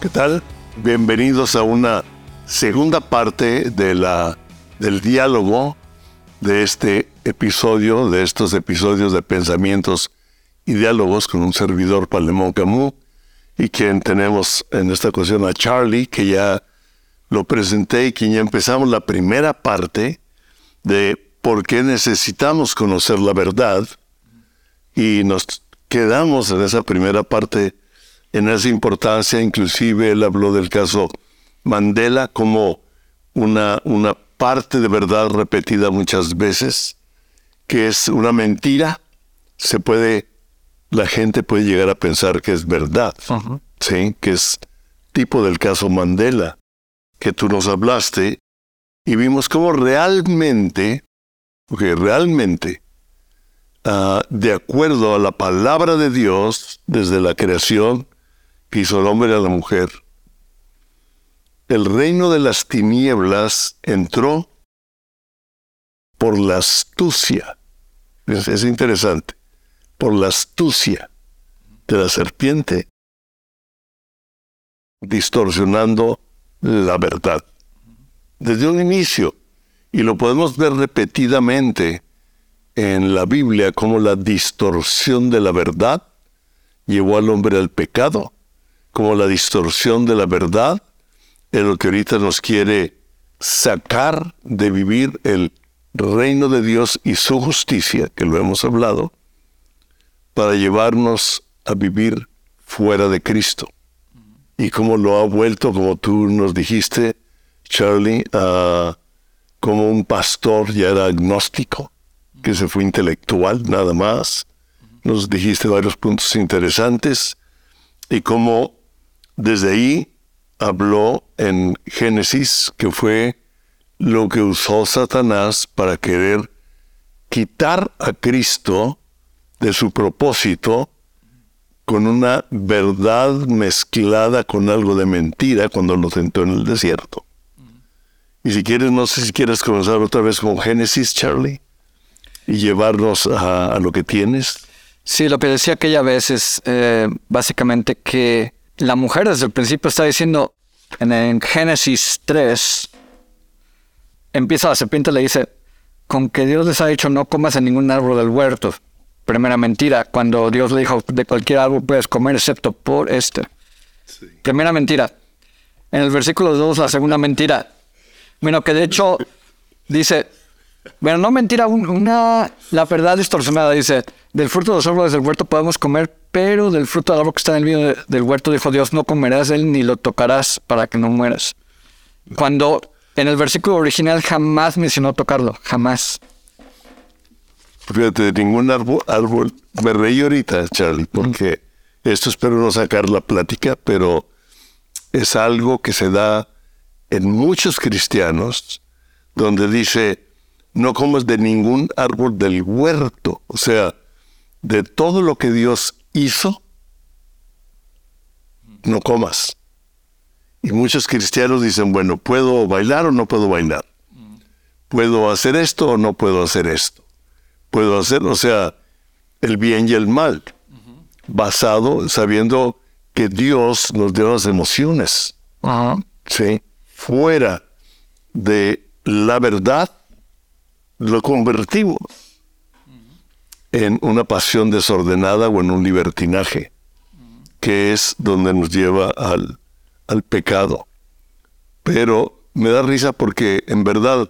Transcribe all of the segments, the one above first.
¿Qué tal? Bienvenidos a una segunda parte de la, del diálogo de este episodio, de estos episodios de pensamientos y diálogos con un servidor Palemón Camus y quien tenemos en esta ocasión a Charlie, que ya lo presenté y quien ya empezamos la primera parte de por qué necesitamos conocer la verdad y nos quedamos en esa primera parte, en esa importancia, inclusive él habló del caso Mandela como una, una parte de verdad repetida muchas veces, que es una mentira, se puede, la gente puede llegar a pensar que es verdad, ¿sí? que es tipo del caso Mandela, que tú nos hablaste, y vimos cómo realmente, porque realmente, ah, de acuerdo a la palabra de Dios, desde la creación que hizo el hombre a la mujer, el reino de las tinieblas entró por la astucia. Es, interesante. Por la astucia de la serpiente, distorsionando la verdad. Desde un inicio, y lo podemos ver repetidamente en la Biblia, como la distorsión de la verdad llevó al hombre al pecado, como la distorsión de la verdad es lo que ahorita nos quiere sacar de vivir el reino de Dios y su justicia, que lo hemos hablado, para llevarnos a vivir fuera de Cristo. Y como lo ha vuelto, como tú nos dijiste, Charlie, como un pastor ya era agnóstico, que se fue intelectual nada más. Nos dijiste varios puntos interesantes y cómo desde ahí habló en Génesis, que fue lo que usó Satanás para querer quitar a Cristo de su propósito con una verdad mezclada con algo de mentira cuando lo tentó en el desierto. Y si quieres, no sé si quieres comenzar otra vez con Génesis, Charlie, y llevarnos a, lo que tienes. Sí, lo que decía aquella vez es eh, básicamente que la mujer desde el principio está diciendo, en, Génesis 3, empieza la serpiente le dice, con que Dios les ha dicho no comas en ningún árbol del huerto. Primera mentira, cuando Dios le dijo, de cualquier árbol puedes comer excepto por este. Primera mentira. En el versículo 2, la segunda mentira. Bueno, que de hecho dice, bueno, no mentira, una, la verdad distorsionada dice, del fruto de los árboles del huerto podemos comer, pero del fruto del árbol que está en el medio del huerto dijo Dios, no comerás de él ni lo tocarás para que no mueras. Cuando en el versículo original jamás mencionó tocarlo, jamás. Fíjate, de ningún árbol, árbol, me reí ahorita, Charlie, porque esto espero no sacar la plática, pero es algo que se da en muchos cristianos, donde dice, no comas de ningún árbol del huerto, o sea, de todo lo que Dios hizo, no comas. Y muchos cristianos dicen, bueno, ¿puedo bailar o no puedo bailar? ¿Puedo hacer esto o no puedo hacer esto? ¿Puedo hacer, o sea, el bien y el mal? Basado, sabiendo que Dios nos dio las emociones. ¿sí? Fuera de la verdad, lo convertimos en una pasión desordenada o en un libertinaje, que es donde nos lleva al, al pecado. Pero me da risa porque en verdad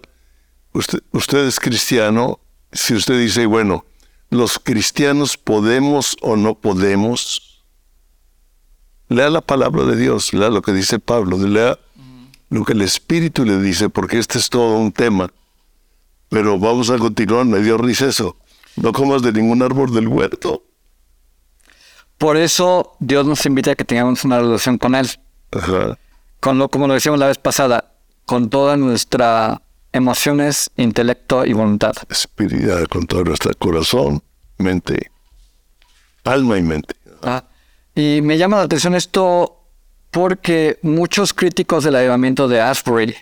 usted, usted es cristiano, si usted dice, bueno, los cristianos podemos o no podemos, lea la palabra de Dios, lea lo que dice Pablo, lea lo que el Espíritu le dice, porque este es todo un tema. Pero vamos a continuar, me dio risa eso. No comas de ningún árbol del huerto. Por eso Dios nos invita a que tengamos una relación con Él. Con lo, como lo decíamos la vez pasada, con todas nuestras emociones, intelecto y voluntad. Espiritual, con todo nuestro corazón, mente, alma y mente. Ah, y me llama la atención esto porque muchos críticos del avivamiento de Asbury,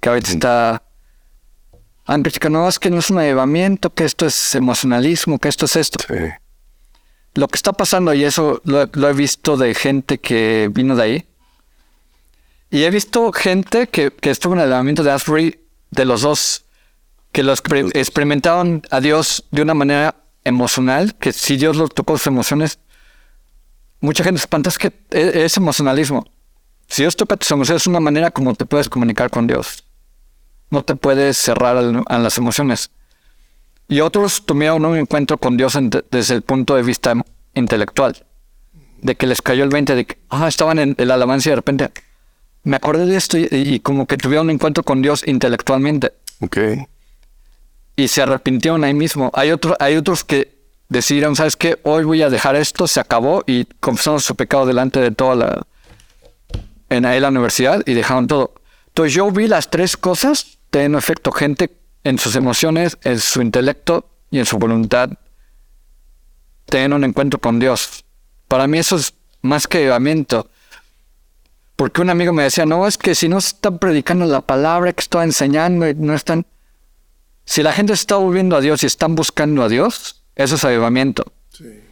que ahorita está han que no, es que no es un elevamiento, que esto es emocionalismo, que esto es esto. Lo que está pasando, y eso lo, he visto de gente que vino de ahí, Y he visto gente que, que estuvo en el llamamiento de Asbury de los dos, que los exper- experimentaron a Dios de una manera emocional, que si Dios los tocó sus emociones, mucha gente se espanta, es que e- es emocionalismo. Si Dios toca tus emociones es una manera como te puedes comunicar con Dios. No te puedes cerrar al- a las emociones. Y otros tuvieron un encuentro con Dios en- desde el punto de vista intelectual. De que les cayó el 20 de que ah, estaban en el alabanza y de repente me acordé de esto y, y como que tuvieron un encuentro con Dios intelectualmente Ok. y se arrepintieron ahí mismo. Hay, otro, hay otros que decidieron, ¿sabes qué? Hoy voy a dejar esto, se acabó y confesaron su pecado delante de toda la... en ahí la universidad y dejaron todo. Entonces yo vi las tres cosas teniendo efecto. Gente en sus emociones, en su intelecto y en su voluntad teniendo un encuentro con Dios. Para mí eso es más que llevamiento. Porque un amigo me decía, no, es que si no están predicando la palabra que estoy enseñando y no están... Si la gente está volviendo a Dios y están buscando a Dios, eso es avivamiento.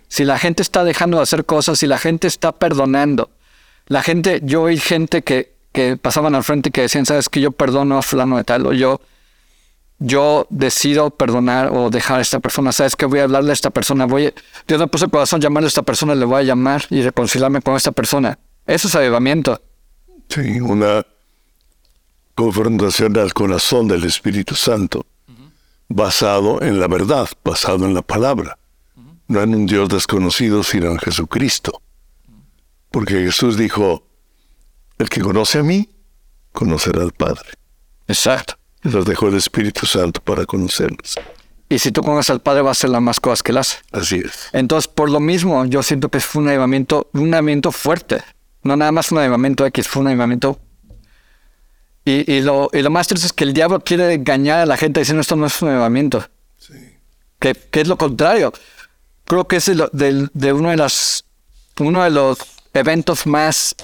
Si la gente está dejando de hacer cosas, si la gente está perdonando, la gente, yo oí gente que, que pasaban al frente que decían, sabes que yo perdono a fulano de tal, o yo, yo decido perdonar o dejar a esta persona, sabes que voy a hablarle a esta persona, voy a, Dios me puso el corazón llamarle a esta persona, le voy a llamar y reconciliarme con esta persona. Eso es avivamiento. Sí, una confrontación al corazón del Espíritu Santo, basado en la verdad, basado en la palabra, no en un Dios desconocido, sino en Jesucristo. Porque Jesús dijo, el que conoce a mí, conocerá al Padre. Exacto. Nos dejó el Espíritu Santo para conocerlos. Y si tú conoces al Padre, vas a hacer las más cosas que él hace. Así es. Entonces, por lo mismo, yo siento que fue un avivamiento, un avivamiento fuerte. No nada más un avivamiento X, fue un avivamiento. Y, y lo, y lo más triste es que el diablo quiere engañar a la gente diciendo esto no es un avivamiento. Que, que es lo contrario. Creo que es de, del- de uno de las uno de los eventos más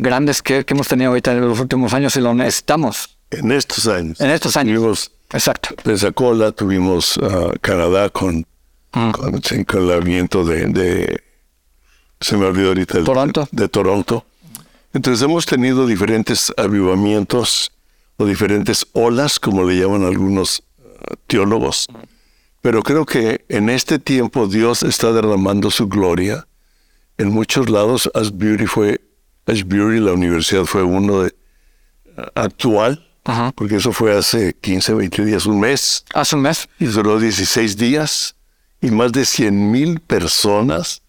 grandes que, que hemos tenido ahorita en los últimos años y lo necesitamos. En estos años. En estos años. Tuvimos Exacto. Pensacola, tuvimos ah, Canadá con, Mm. con, el aviento de, de- Se me olvidó ahorita. el- Toronto. De Toronto. Entonces hemos tenido diferentes avivamientos o diferentes olas, como le llaman algunos ah, teólogos. Pero creo que en este tiempo Dios está derramando su gloria. En muchos lados, Ashbury fue, Ashbury, la universidad fue uno de, actual, porque eso fue hace 15, 20 días, un mes, Hace un mes. y duró 16 días, y más de 100 mil personas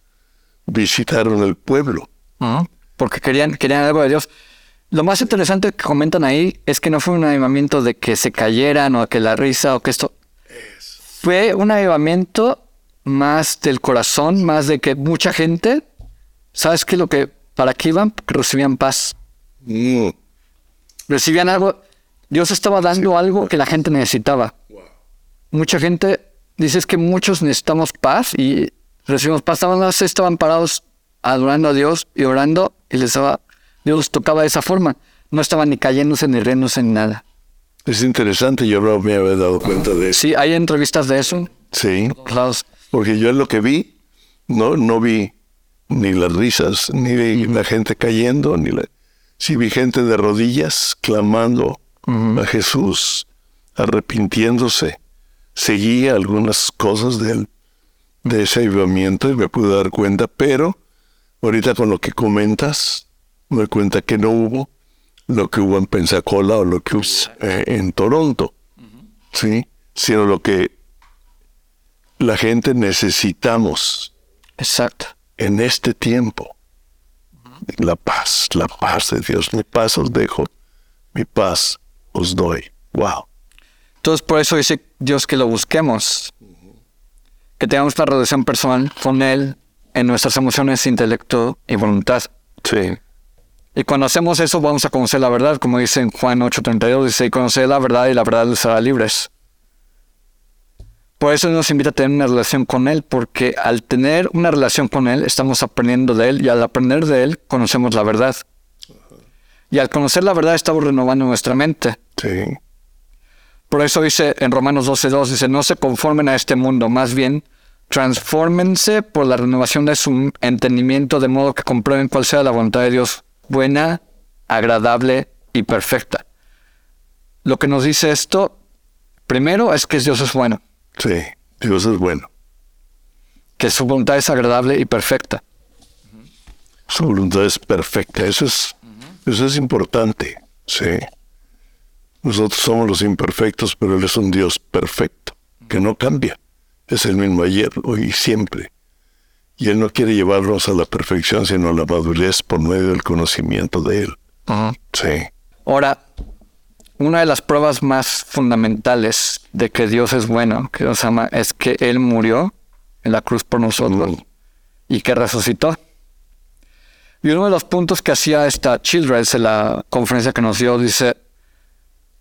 visitaron el pueblo. Porque querían, querían algo de Dios. Lo más interesante que comentan ahí es que no fue un avivamiento de que se cayeran o que la risa o que esto. Fue un avivamiento más del corazón, más de que mucha gente, ¿sabes qué? Lo que, ¿para qué iban? Recibían paz. Mm, Recibían algo. Dios estaba dando algo que la gente necesitaba. Mucha gente dice es que muchos necesitamos paz y recibimos paz. Estaban, estaban parados adorando a Dios y orando y les daba, Dios tocaba de esa forma. No estaban ni cayéndose ni riéndose ni nada. Es interesante, yo no me había dado cuenta de eso. Sí, hay entrevistas de eso. Sí, porque yo en lo que vi, no, no vi ni las risas, ni la gente cayendo, ni la... Sí vi gente de rodillas clamando a Jesús, arrepintiéndose. Seguí algunas cosas del, de ese avivamiento y me pude dar cuenta, pero ahorita con lo que comentas, me doy cuenta que no hubo lo que hubo en Pensacola o lo que hubo eh, en Toronto, ¿sí? Sino lo que la gente necesitamos Exacto. En este tiempo. La paz, la paz de Dios. Mi paz os dejo, mi paz os doy. Wow. Entonces, por eso dice Dios que lo busquemos. Que tengamos una relación personal con Él en nuestras emociones, intelecto y voluntad. Sí. Y cuando hacemos eso vamos a conocer la verdad, como dice en Juan 8:32, dice, y conocer la verdad y la verdad los hará libres. Por eso nos invita a tener una relación con Él, porque al tener una relación con Él estamos aprendiendo de Él y al aprender de Él conocemos la verdad. Y al conocer la verdad estamos renovando nuestra mente. Sí. Por eso dice en Romanos 12:2, dice, no se conformen a este mundo, más bien transfórmense por la renovación de su entendimiento de modo que comprueben cuál sea la voluntad de Dios buena, agradable y perfecta. Lo que nos dice esto, primero, es que Dios es bueno. Sí, Dios es bueno. Que su voluntad es agradable y perfecta. Su voluntad es perfecta. Eso es, eso es importante. Sí. Nosotros somos los imperfectos, pero Él es un Dios perfecto, que no cambia. Es el mismo ayer, hoy y siempre. Y Él no quiere llevarnos a la perfección, sino a la madurez por medio del conocimiento de Él. Sí. Ahora, una de las pruebas más fundamentales de que Dios es bueno, que Dios ama, es que Él murió en la cruz por nosotros y que resucitó. Y uno de los puntos que hacía esta Childress en la conferencia que nos dio, dice,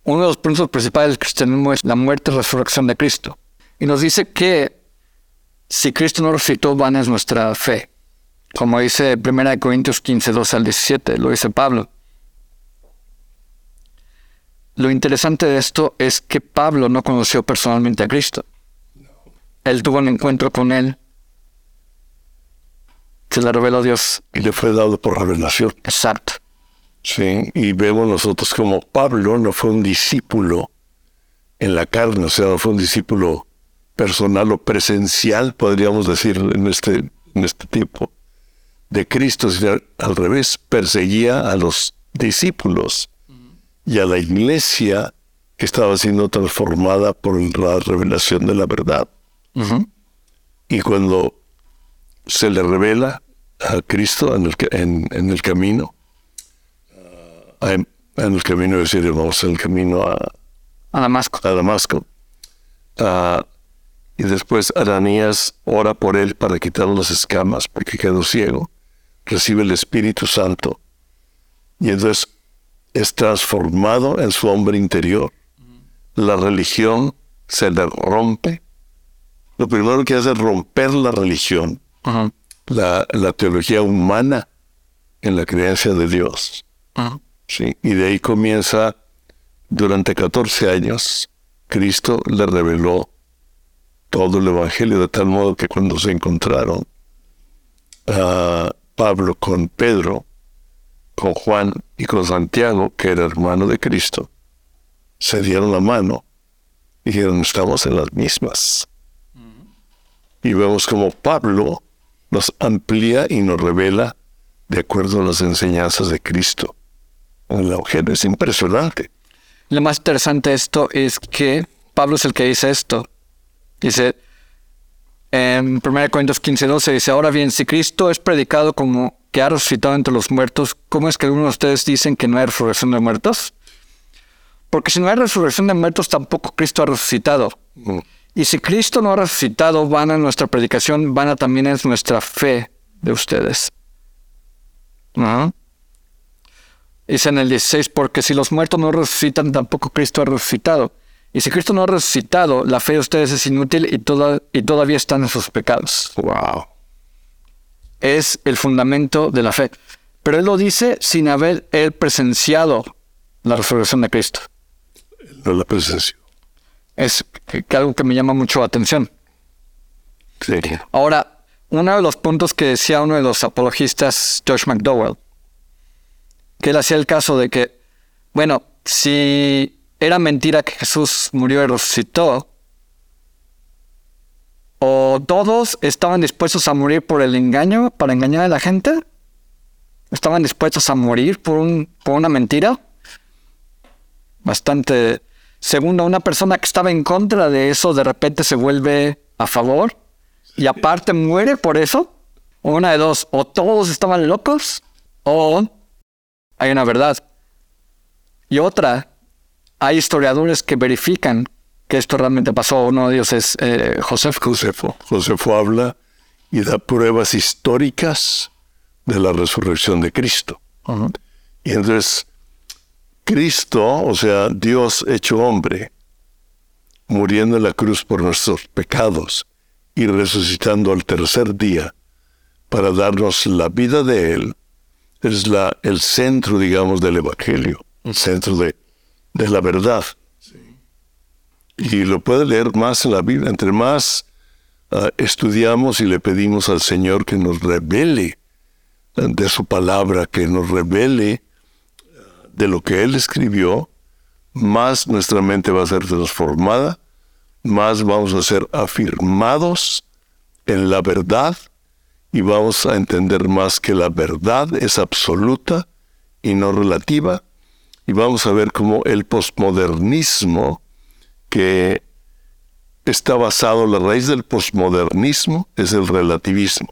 uno de los puntos principales del cristianismo es la muerte y resurrección de Cristo. Y nos dice que si Cristo no resucitó, van es nuestra fe. Como dice 1 Corintios 15, 2 al 17, lo dice Pablo. Lo interesante de esto es que Pablo no conoció personalmente a Cristo. Él tuvo un encuentro con él. Se le reveló a Dios. Y le fue dado por revelación. Exacto. Sí, y vemos nosotros como Pablo no fue un discípulo en la carne, o sea, no fue un discípulo personal o presencial, podríamos decir en este, en este tiempo, de Cristo, sino al revés, perseguía a los discípulos y a la iglesia que estaba siendo transformada por la revelación de la verdad. Y cuando se le revela a Cristo en el, en el camino, en el camino, decir, vamos en el camino a, a Damasco. A Damasco. Ah, y después Ananías ora por él para quitar las escamas porque quedó ciego. Recibe el Espíritu Santo. Y entonces es transformado en su hombre interior. La religión se le rompe. Lo primero que hace es romper la religión, la, la, teología humana en la creencia de Dios. Sí, y de ahí comienza, durante 14 años, Cristo le reveló todo el Evangelio de tal modo que cuando se encontraron a Pablo con Pedro, con Juan y con Santiago, que era hermano de Cristo, se dieron la mano y dijeron, estamos en las mismas. Y vemos como Pablo nos amplía y nos revela de acuerdo a las enseñanzas de Cristo el agujero. Es impresionante. Lo más interesante de esto es que Pablo es el que dice esto. Dice, en 1 Corintios 15, 12, dice, ahora bien, si Cristo es predicado como que ha resucitado entre los muertos, ¿cómo es que algunos de ustedes dicen que no hay resurrección de muertos? Porque si no hay resurrección de muertos, tampoco Cristo ha resucitado. Mm. Y si Cristo no ha resucitado, van a nuestra predicación, van a también es nuestra fe de ustedes. ¿No? Dice en el 16, porque si los muertos no resucitan, tampoco Cristo ha resucitado. Y si Cristo no ha resucitado, la fe de ustedes es inútil y, y todavía están en sus pecados. Wow. Es el fundamento de la fe. Pero él lo dice sin haber él presenciado la resurrección de Cristo. No la presenció. Es algo que me llama mucho la atención. Sí. Ahora, uno de los puntos que decía uno de los apologistas, Josh McDowell, que él hacía el caso de que, bueno, si era mentira que Jesús murió y resucitó, o todos estaban dispuestos a morir por el engaño, para engañar a la gente, estaban dispuestos a morir por, un, por una mentira, bastante... Segundo, una persona que estaba en contra de eso de repente se vuelve a favor y aparte muere por eso. Una de dos, o todos estaban locos, o hay una verdad. Y otra, hay historiadores que verifican que esto realmente pasó. Uno de ellos es eh, Josefo. Josefo. habla y da pruebas históricas de la resurrección de Cristo. Y entonces, Cristo, o sea, Dios hecho hombre, muriendo en la cruz por nuestros pecados y resucitando al tercer día para darnos la vida de Él es la, el centro, digamos, del Evangelio, el centro de, de la verdad. Y lo puede leer más en la Biblia. Entre más ah, estudiamos y le pedimos al Señor que nos revele de su palabra, que nos revele de lo que Él escribió, más nuestra mente va a ser transformada, más vamos a ser afirmados en la verdad y vamos a entender más que la verdad es absoluta y no relativa y vamos a ver cómo el posmodernismo que está basado, la raíz del posmodernismo es el relativismo,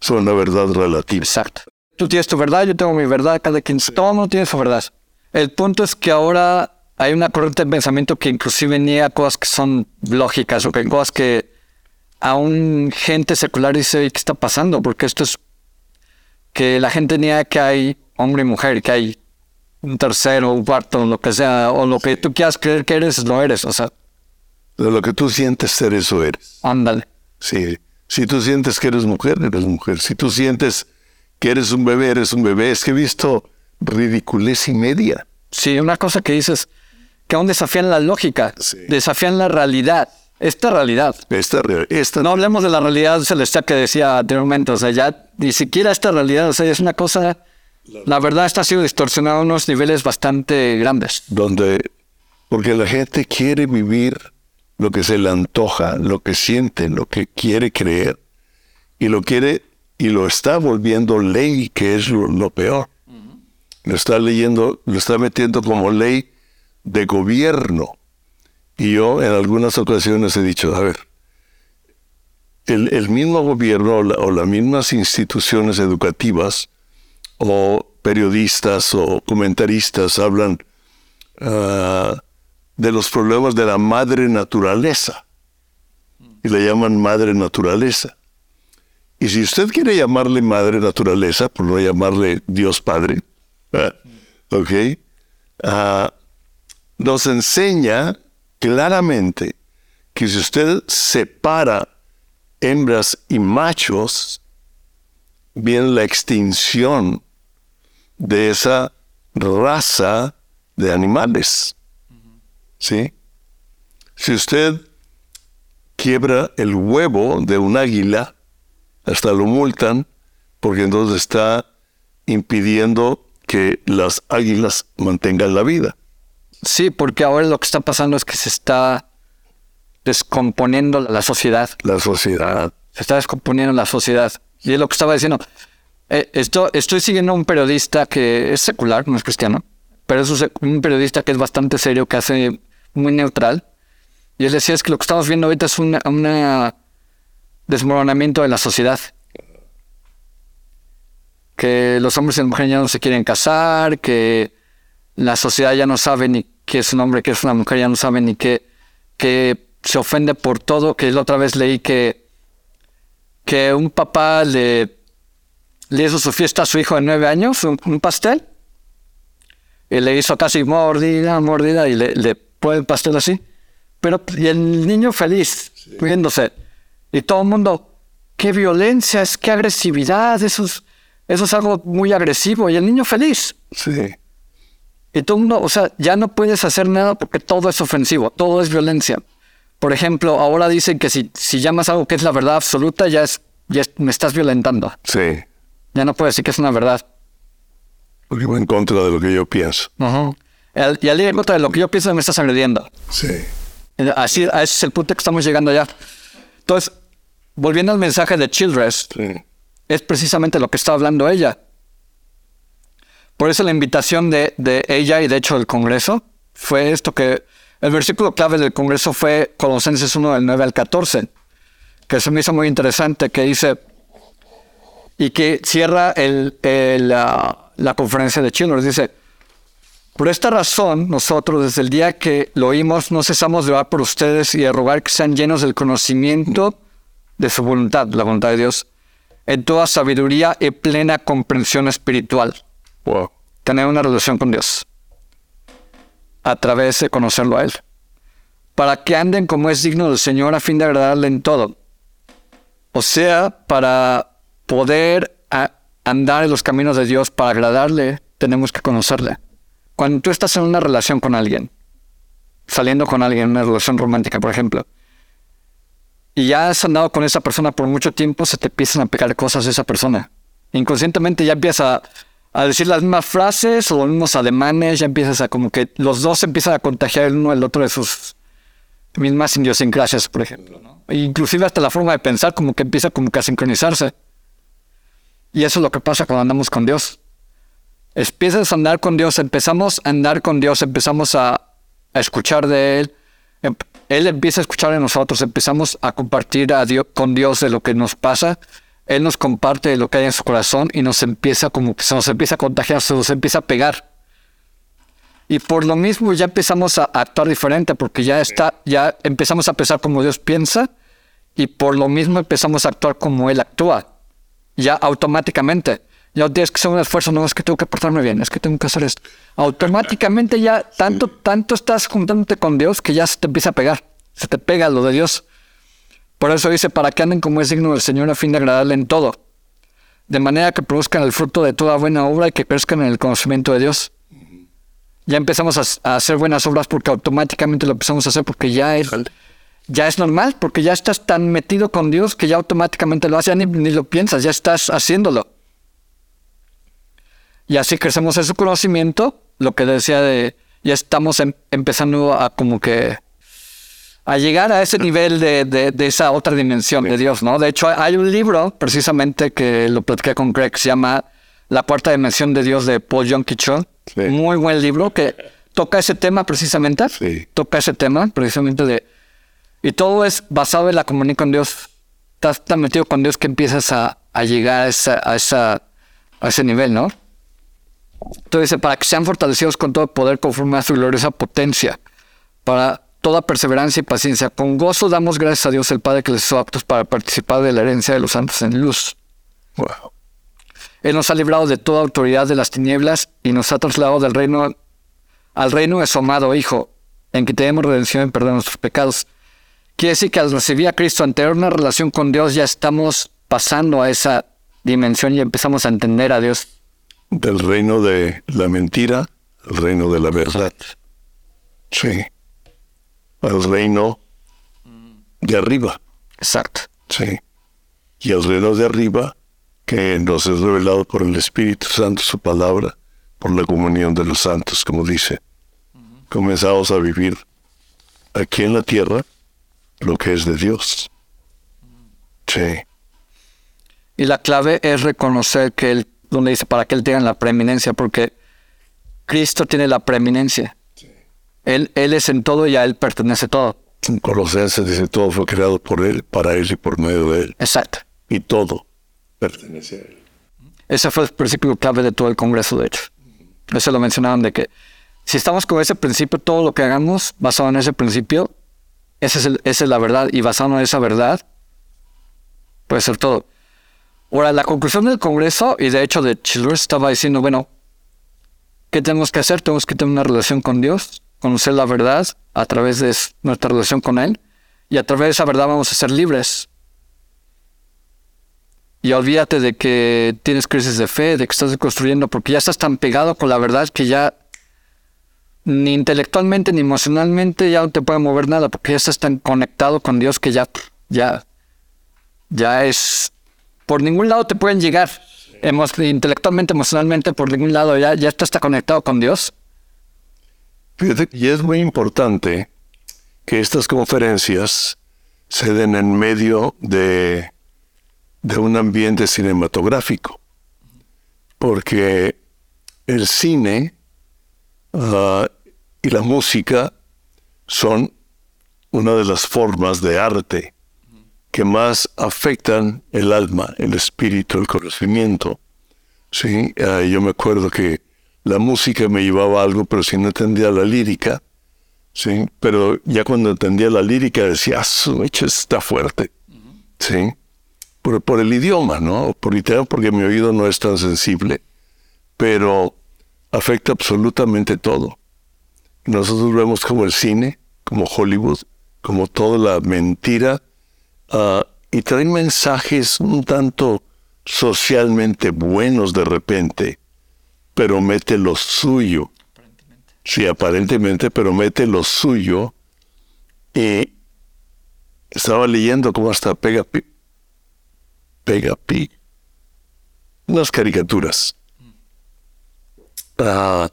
es una verdad relativa. Exacto. Tú tienes tu verdad, yo tengo mi verdad, cada quien, todo mundo tiene su verdad. El punto es que ahora hay una corriente de pensamiento que inclusive niega cosas que son lógicas o que cosas que aún gente secular dice, ¿qué está pasando? Porque esto es que la gente niega que hay hombre y mujer, que hay un tercero, un cuarto, lo que sea, o lo que tú quieras creer que eres, lo eres, o sea. De lo que tú sientes ser, eso eres. Ándale. Sí. Si tú sientes que eres mujer, eres mujer. Si tú sientes que eres un bebé, eres un bebé. Es que he visto ridiculez y media. Sí, una cosa que dices, que aún desafían la lógica, desafían la realidad. Esta realidad. Esta, esta. No hablemos de la realidad celestial que decía anteriormente, o sea, ya ni siquiera esta realidad, o sea, es una cosa, la verdad está sido distorsionada a unos niveles bastante grandes. Donde, porque la gente quiere vivir lo que se le antoja, lo que siente, lo que quiere creer, y lo quiere, y lo está volviendo ley, que es lo peor lo está leyendo, lo está metiendo como ley de gobierno. Y yo en algunas ocasiones he dicho, a ver, el, mismo gobierno o, las mismas instituciones educativas o periodistas o comentaristas hablan ah, de los problemas de la madre naturaleza y le llaman madre naturaleza. Y si usted quiere llamarle madre naturaleza, por no llamarle Dios Padre, ¿Ok? Ah, nos enseña claramente que si usted separa hembras y machos, viene la extinción de esa raza de animales. ¿Sí? Si usted quiebra el huevo de un águila, hasta lo multan, porque entonces está impidiendo que las águilas mantengan la vida. Sí, porque ahora lo que está pasando es que se está descomponiendo la sociedad. La sociedad. Se está descomponiendo la sociedad. Y es lo que estaba diciendo. Eh, esto, estoy siguiendo a un periodista que es secular, no es cristiano, pero es un periodista que es bastante serio, que hace muy neutral. Y él decía es que lo que estamos viendo ahorita es un desmoronamiento de la sociedad que los hombres y las mujeres ya no se quieren casar, que la sociedad ya no sabe ni qué es un hombre, qué es una mujer, ya no sabe ni qué, que se ofende por todo, que la otra vez leí que, que un papá le, le hizo su fiesta a su hijo de nueve años, un, pastel, y le hizo casi mordida, mordida, y le, le el pastel así, pero y el niño feliz, riéndose, y todo el mundo, qué violencia, es qué agresividad, esos eso es algo muy agresivo y el niño feliz. Sí. Y tú no, o sea, ya no puedes hacer nada porque todo es ofensivo, todo es violencia. Por ejemplo, ahora dicen que si, si llamas algo que es la verdad absoluta, ya, es, ya me estás violentando. Sí. Ya no puedes decir que es una verdad. Porque va en contra de lo que yo pienso. Y al ir en contra de lo que yo pienso, me estás agrediendo. Sí. Así, ese es el punto que estamos llegando ya. Entonces, volviendo al mensaje de Childress, sí es precisamente lo que está hablando ella. Por eso la invitación de, ella y de hecho del Congreso fue esto que el versículo clave del Congreso fue Colosenses 1 del 9 al 14, que se me hizo muy interesante, que dice, y que cierra el, la, conferencia de Children, dice, por esta razón, nosotros desde el día que lo oímos, no cesamos de orar por ustedes y de rogar que sean llenos del conocimiento de su voluntad, la voluntad de Dios, en toda sabiduría y plena comprensión espiritual. Tener una relación con Dios a través de conocerlo a Él. Para que anden como es digno del Señor a fin de agradarle en todo. O sea, para poder andar en los caminos de Dios, para agradarle, tenemos que conocerle. Cuando tú estás en una relación con alguien, saliendo con alguien, una relación romántica, por ejemplo, y ya has andado con esa persona por mucho tiempo, se te empiezan a pegar cosas de esa persona. Inconscientemente ya empieza a decir las mismas frases o los mismos ademanes, ya empiezas a como que los dos empiezan a contagiar el uno al otro de sus mismas idiosincrasias, por ejemplo. E inclusive hasta la forma de pensar como que empieza como que a sincronizarse. Y eso es lo que pasa cuando andamos con Dios. Empiezas a andar con Dios, empezamos a andar con Dios, empezamos a, escuchar de Él. Em, Él empieza a escuchar de nosotros, empezamos a compartir con Dios de lo que nos pasa. Él nos comparte lo que hay en su corazón y nos empieza como nos empieza a contagiar, se nos empieza a pegar. Y por lo mismo ya empezamos a actuar diferente, porque ya está, ya empezamos a pensar como Dios piensa, y por lo mismo empezamos a actuar como Él actúa. Ya automáticamente. Ya no tienes que hacer un esfuerzo, no es que tengo que portarme bien, es que tengo que hacer esto. Automáticamente ya tanto, tanto estás juntándote con Dios que ya se te empieza a pegar. Se te pega lo de Dios. Por eso dice, para que anden como es digno del Señor a fin de agradarle en todo. De manera que produzcan el fruto de toda buena obra y que crezcan en el conocimiento de Dios. Ya empezamos a, a hacer buenas obras porque automáticamente lo empezamos a hacer porque ya es, ya es normal, porque ya estás tan metido con Dios que ya automáticamente lo haces, ya ni, ni lo piensas, ya estás haciéndolo. Y así crecemos en su conocimiento, lo que decía de, ya estamos em- empezando a como que a llegar a ese nivel de, de- de esa otra dimensión de Dios, ¿no? De hecho, hay un libro precisamente que lo platiqué con Greg, se llama La cuarta dimensión de Dios de Paul Yongki Cho. Sí. Muy buen libro que toca ese tema precisamente. Sí. Toca ese tema precisamente de... Y todo es basado en la comunión con Dios. Estás tan metido con Dios que empiezas a, a llegar a, esa, a, esa, a ese nivel, ¿no? Entonces para que sean fortalecidos con todo poder conforme a su gloriosa potencia, para toda perseverancia y paciencia. Con gozo damos gracias a Dios el Padre que les hizo aptos para participar de la herencia de los santos en luz. Wow. Él nos ha librado de toda autoridad de las tinieblas y nos ha trasladado del reino al reino de su amado Hijo, en que tenemos redención y perdón de nuestros pecados. Quiere decir que al recibir a Cristo, ante una relación con Dios, ya estamos pasando a esa dimensión y empezamos a entender a Dios. Del reino de la mentira al reino de la verdad. Sí. Al reino de arriba. Exacto. Sí. Y el reino de arriba que nos es revelado por el Espíritu Santo, su palabra, por la comunión de los santos, como dice. Comenzamos a vivir aquí en la tierra lo que es de Dios. Sí. Y la clave es reconocer que Él, donde dice, para que Él tenga la preeminencia, porque Cristo tiene la preeminencia. Él, él es en todo y a Él pertenece todo. En Colosenses dice, todo fue creado por Él, para Él y por medio de Él. Exacto. Y todo pertenece a Él. Ese fue el principio clave de todo el Congreso, de hecho. Eso lo mencionaban de que si estamos con ese principio, todo lo que hagamos basado en ese principio, ese es el- esa es la verdad. Y basado en esa verdad, puede ser todo. Ahora, la conclusión del Congreso, y de hecho de Childress estaba diciendo, bueno, ¿qué tenemos que hacer? Tenemos que tener una relación con Dios, conocer la verdad a través de nuestra relación con Él, y a través de esa verdad vamos a ser libres. Y olvídate de que tienes crisis de fe, de que estás construyendo, porque ya estás tan pegado con la verdad que ya ni intelectualmente ni emocionalmente ya no te puede mover nada, porque ya estás tan conectado con Dios que ya, ya, ya es, por ningún lado te pueden llegar, intelectualmente, emocionalmente, por ningún lado, ya, ya estás tan conectado con Dios. Y es muy importante que estas conferencias se den en medio de, de un ambiente cinematográfico, porque el cine ah, y la música son una de las formas de arte que más afectan el alma, el espíritu, el conocimiento. Sí, Ah, yo me acuerdo que la música me llevaba algo, pero si no entendía la lírica, sí, pero ya cuando entendía la lírica decía, ah, su hecho está fuerte, sí, por, por el idioma, ¿no? Por literal, porque mi oído no es tan sensible, pero afecta absolutamente todo. Nosotros vemos como el cine, como Hollywood, como toda la mentira, ah, y traen mensajes un tanto socialmente buenos de repente, pero mete lo suyo. Sí, aparentemente, pero mete lo suyo. Y estaba leyendo cómo hasta Pega Pig. Pega Pig. unas caricaturas. Ah,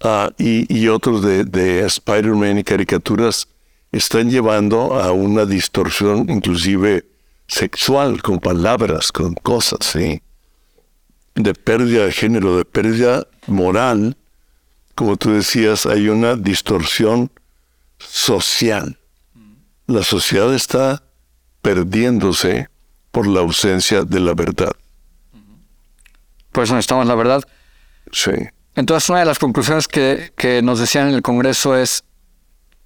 ah, y, y, otros de, de Spider-Man y caricaturas están llevando a una distorsión inclusive sexual, con palabras, con cosas, ¿sí? De pérdida de género, de pérdida moral. Como tú decías, hay una distorsión social. La sociedad está perdiéndose por la ausencia de la verdad. Pues necesitamos la verdad. Sí. Entonces, una de las conclusiones que, que nos decían en el Congreso es,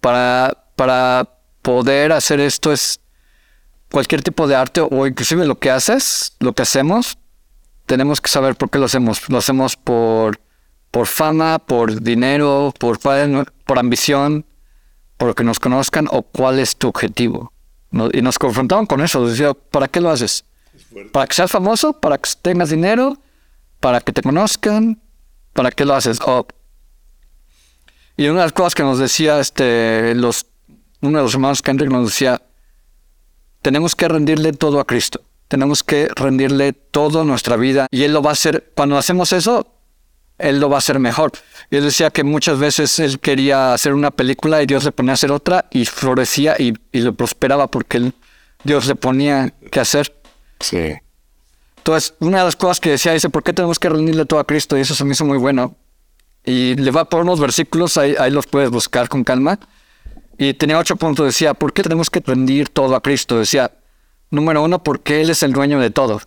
para, para poder hacer esto es cualquier tipo de arte o inclusive lo que haces, lo que hacemos, tenemos que saber por qué lo hacemos. Lo hacemos por, por fama, por dinero, por, por ambición, por que nos conozcan o cuál es tu objetivo. Y nos confrontaban con eso. Decía, ¿para qué lo haces? ¿Para que seas famoso? ¿Para que tengas dinero? ¿Para que te conozcan? ¿Para qué lo haces? Y una de las cosas que nos decía este, los, uno de los hermanos Kendrick nos decía, tenemos que rendirle todo a Cristo. Tenemos que rendirle toda nuestra vida y Él lo va a hacer. Cuando hacemos eso, Él lo va a hacer mejor. Y él decía que muchas veces Él quería hacer una película y Dios le ponía a hacer otra y florecía y, y le prosperaba porque Dios le ponía que hacer. Sí. Entonces, una de las cosas que decía, dice, ¿por qué tenemos que rendirle todo a Cristo? Y eso se me hizo muy bueno. Y le va a poner unos versículos, ahí, ahí los puedes buscar con calma. Y tenía ocho puntos. Decía, ¿por qué tenemos que rendir todo a Cristo? Decía, número uno, porque Él es el dueño de todo.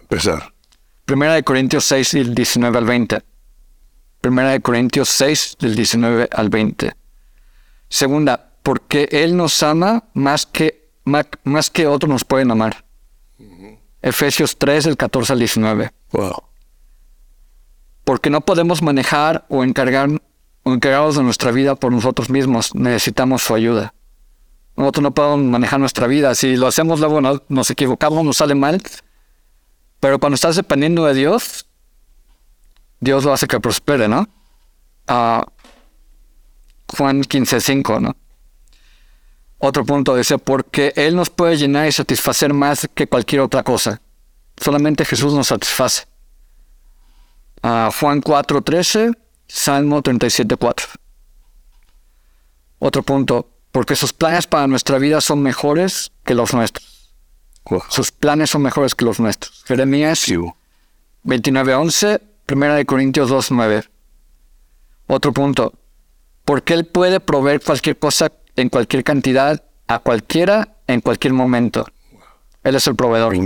Empezar. Primera de Corintios 6, del 19 al 20. Primera de Corintios 6, del 19 al 20. Segunda, porque Él nos ama más que, más, que otros nos pueden amar. Efesios 3, del 14 al 19. Wow. Porque no podemos manejar o encargar encargados de nuestra vida por nosotros mismos, necesitamos su ayuda. Nosotros no podemos manejar nuestra vida. Si lo hacemos luego nos equivocamos, nos sale mal. Pero cuando estás dependiendo de Dios, Dios lo hace que prospere, ¿no? Uh, Juan 15:5, ¿no? Otro punto dice, porque Él nos puede llenar y satisfacer más que cualquier otra cosa. Solamente Jesús nos satisface. Uh, Juan 4:13 Salmo 37.4. Otro punto, porque sus planes para nuestra vida son mejores que los nuestros. Sus planes son mejores que los nuestros. Jeremías 29.11, Primera de Corintios 2.9. Otro punto, porque Él puede proveer cualquier cosa en cualquier cantidad, a cualquiera, en cualquier momento. Él es el proveedor.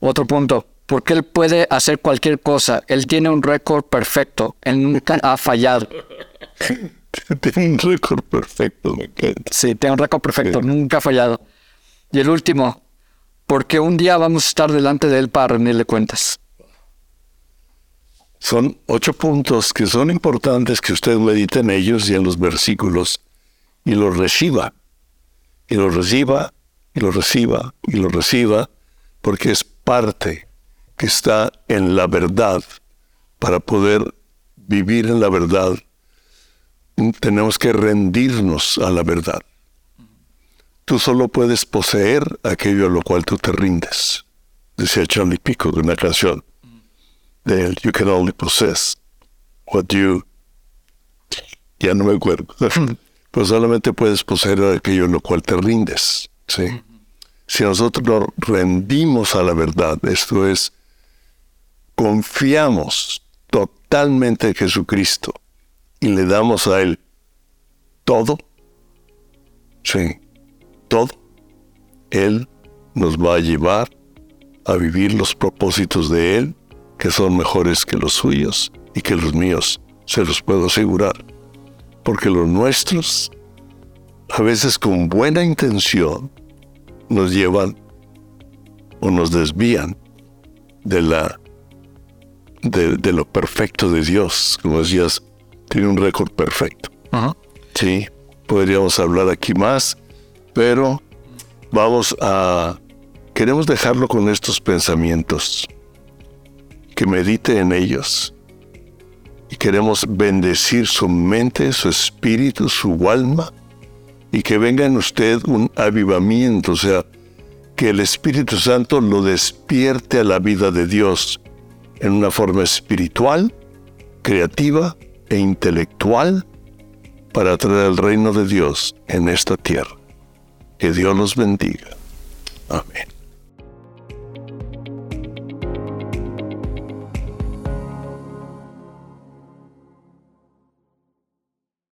Otro punto, porque Él puede hacer cualquier cosa. Él tiene un récord perfecto. Él nunca ha fallado. tiene un récord perfecto, me Sí, tiene un récord perfecto, nunca ha fallado. Y el último, porque un día vamos a estar delante de Él para rendirle cuentas. Son ocho puntos que son importantes que usted medite en ellos y en los versículos y los reciba. Y los reciba, y los reciba, y los reciba, porque es parte que está en la verdad. Para poder vivir en la verdad, tenemos que rendirnos a la verdad. Tú solo puedes poseer aquello a lo cual tú te rindes. Decía Charlie Pico de una canción de You can only possess what you... Ya no me acuerdo. pues solamente puedes poseer aquello a lo cual te rindes. ¿sí? Si nosotros nos rendimos a la verdad, esto es, confiamos totalmente en Jesucristo y le damos a Él todo, sí, todo, Él nos va a llevar a vivir los propósitos de Él, que son mejores que los suyos y que los míos, se los puedo asegurar. Porque los nuestros, a veces con buena intención, nos llevan o nos desvían de la de, lo perfecto de Dios. Como decías, tiene un récord perfecto. Sí, podríamos hablar aquí más, pero vamos a... Queremos dejarlo con estos pensamientos, que medite en ellos. Y queremos bendecir su mente, su espíritu, su alma, y que venga en usted un avivamiento, o sea, que el Espíritu Santo lo despierte a la vida de Dios en una forma espiritual, creativa e intelectual para traer el reino de Dios en esta tierra. Que Dios los bendiga. Amén.